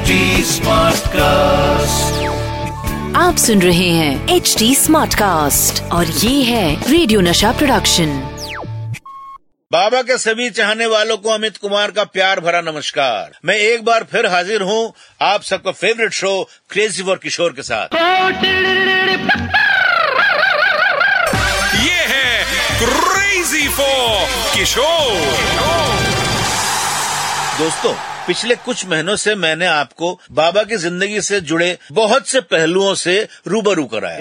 HD cast आप सुन रहे हैं एच डी स्मार्ट कास्ट और ये है रेडियो नशा प्रोडक्शन बाबा के सभी चाहने वालों को अमित कुमार का प्यार भरा नमस्कार। मैं एक बार फिर हाजिर हूँ आप सबका favourite show crazy for Kishore के साथ। ये है क्रेजी फॉर किशोर दोस्तों पिछले कुछ महीनों से मैंने आपको बाबा की ज़िंदगी से जुड़े बहुत से पहलुओं से रूबरू कराया।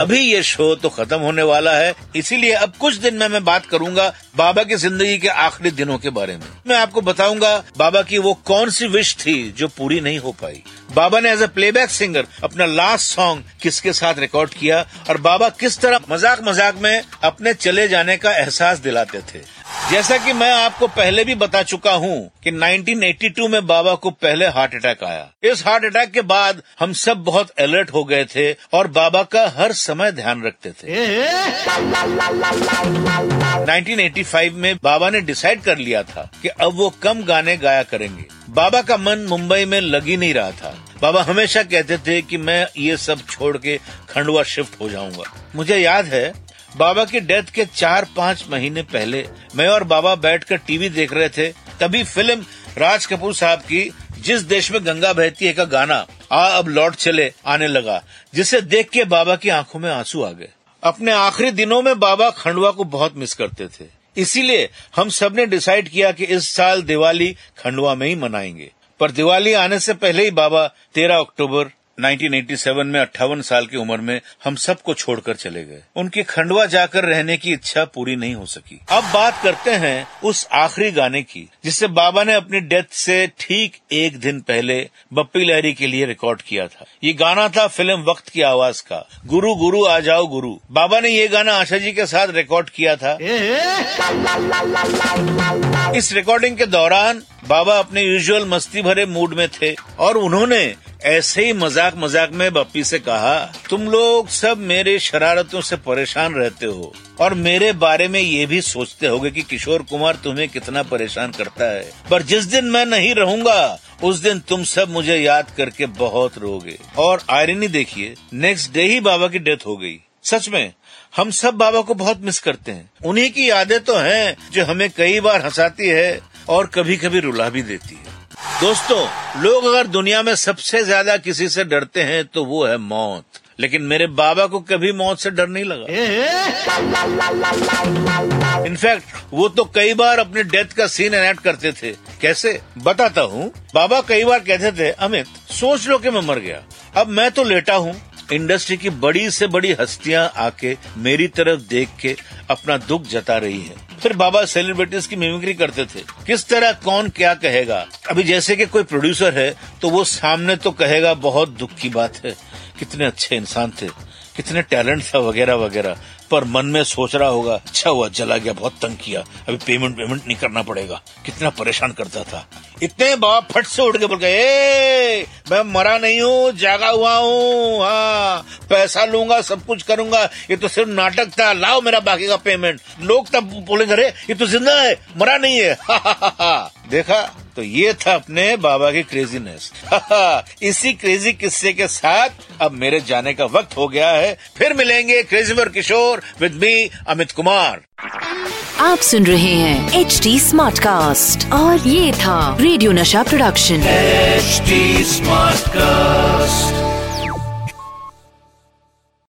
अभी ये शो तो खत्म होने वाला है, इसीलिए अब कुछ दिन में मैं बात करूँगा बाबा की ज़िंदगी के आखिरी दिनों के बारे में। मैं आपको बताऊँगा बाबा की वो कौन सी विश थी जो पूरी नहीं हो पाई। बाबा ने एज ए प्लेबैक सिंगर अपना लास्ट सॉन्ग किसके साथ रिकॉर्ड किया और बाबा किस तरह मज़ाक मज़ाक में अपने चले जाने का एहसास दिलाते थे। जैसा कि मैं आपको पहले भी बता चुका हूँ कि 1982 में बाबा को पहले हार्ट अटैक आया। इस हार्ट अटैक के बाद हम सब बहुत अलर्ट हो गए थे और बाबा का हर समय ध्यान रखते थे। 1985 में बाबा ने डिसाइड कर लिया था कि अब वो कम गाने गाया करेंगे। बाबा का मन मुंबई में लग ही नहीं रहा था। बाबा हमेशा कहते थे कि मैं ये सब छोड़ के खंडवा शिफ्ट हो जाऊँगा। मुझे याद है बाबा की डेथ के चार पाँच महीने पहले मैं और बाबा बैठकर टीवी देख रहे थे, तभी फ़िल्म राज कपूर साहब की जिस देश में गंगा बहती है का गाना, आ अब लौट चले, आने लगा, जिसे देख के बाबा की आँखों में आँसू आ गए। अपने आखिरी दिनों में बाबा खंडवा को बहुत मिस करते थे। इसीलिए हम सबने डिसाइड किया कि इस साल दिवाली खंडवा में ही मनाएँगे। पर दिवाली आने से पहले ही बाबा 13 अक्टूबर 1987 में अट्ठावन साल की उम्र में हम सबको छोड़कर चले गए। उनकी खंडवा जाकर रहने की इच्छा पूरी नहीं हो सकी। अब बात करते हैं उस आखिरी गाने की जिसे बाबा ने अपनी डेथ से ठीक एक दिन पहले बप्पी लहरी के लिए रिकॉर्ड किया था। ये गाना था फ़िल्म वक्त की आवाज़ का। गुरु गुरु, आ जाओ गुरु। बाबा ने ये गाना आशा जी के साथ रिकॉर्ड किया था। इस रिकॉर्डिंग के दौरान बाबा अपने यूजुअल मस्ती भरे मूड में थे और उन्होंने ऐसे ही मज़ाक मज़ाक में बप्पी से कहा, तुम लोग सब मेरे शरारतों से परेशान रहते हो और मेरे बारे में ये भी सोचते होगे कि किशोर कुमार तुम्हें कितना परेशान करता है। पर जिस दिन मैं नहीं रहूँगा, उस दिन तुम सब मुझे याद करके बहुत रोगे और आयरनी देखिए नेक्स्ट डे ही बाबा की डेथ हो गई। सच में, हम सब बाबा को बहुत मिस करते हैं। उन्हीं की यादें तो हैं जो हमें कई बार हंसाती है और कभी कभी रुला भी देती है। दोस्तों लोग अगर दुनिया में सबसे ज़्यादा किसी से डरते हैं तो वो है मौत। लेकिन मेरे बाबा को कभी मौत से डर नहीं लगा। इनफैक्ट वो तो कई बार अपने डेथ का सीन एनेक्ट करते थे। कैसे? बताता हूँ। बाबा कई बार कहते थे अमित सोच लो कि मैं मर गया। अब मैं तो लेटा हूँ। इंडस्ट्री की बड़ी से बड़ी हस्तियाँ आके मेरी तरफ़ देख के अपना दुख जता रही है। फिर बाबा सेलिब्रिटीज की मिमिक्री करते थे। किस तरह कौन क्या कहेगा? अभी जैसे कि कोई प्रोड्यूसर है तो वो सामने तो कहेगा, बहुत दुख की बात है। कितने अच्छे इंसान थे। कितने टैलेंट था, वगैरह वगैरह। पर मन में सोच रहा होगा अच्छा हुआ जला गया बहुत तंग किया। अभी पेमेंट पेमेंट नहीं करना पड़ेगा। कितना परेशान करता था। इतने बाप फट से उठ के बोल गए मैं मरा नहीं हूँ जागा हुआ हूँ। हाँ पैसा लूँगा सब कुछ करूँगा। ये तो सिर्फ़ नाटक था लाओ मेरा बाकी का पेमेंट लोग तब बोलेंगे अरे ये तो ज़िंदा है मरा नहीं है हा, हा, हा, देखा तो ये था अपने बाबा की क्रेजीनेस इसी क्रेजी किस्से के साथ अब मेरे जाने का वक्त हो गया है। फिर मिलेंगे क्रेजी और किशोर विद मी अमित कुमार। आप सुन रहे हैं एच डी स्मार्ट कास्ट और ये था रेडियो नशा प्रोडक्शन एचडी स्मार्ट Smartcast.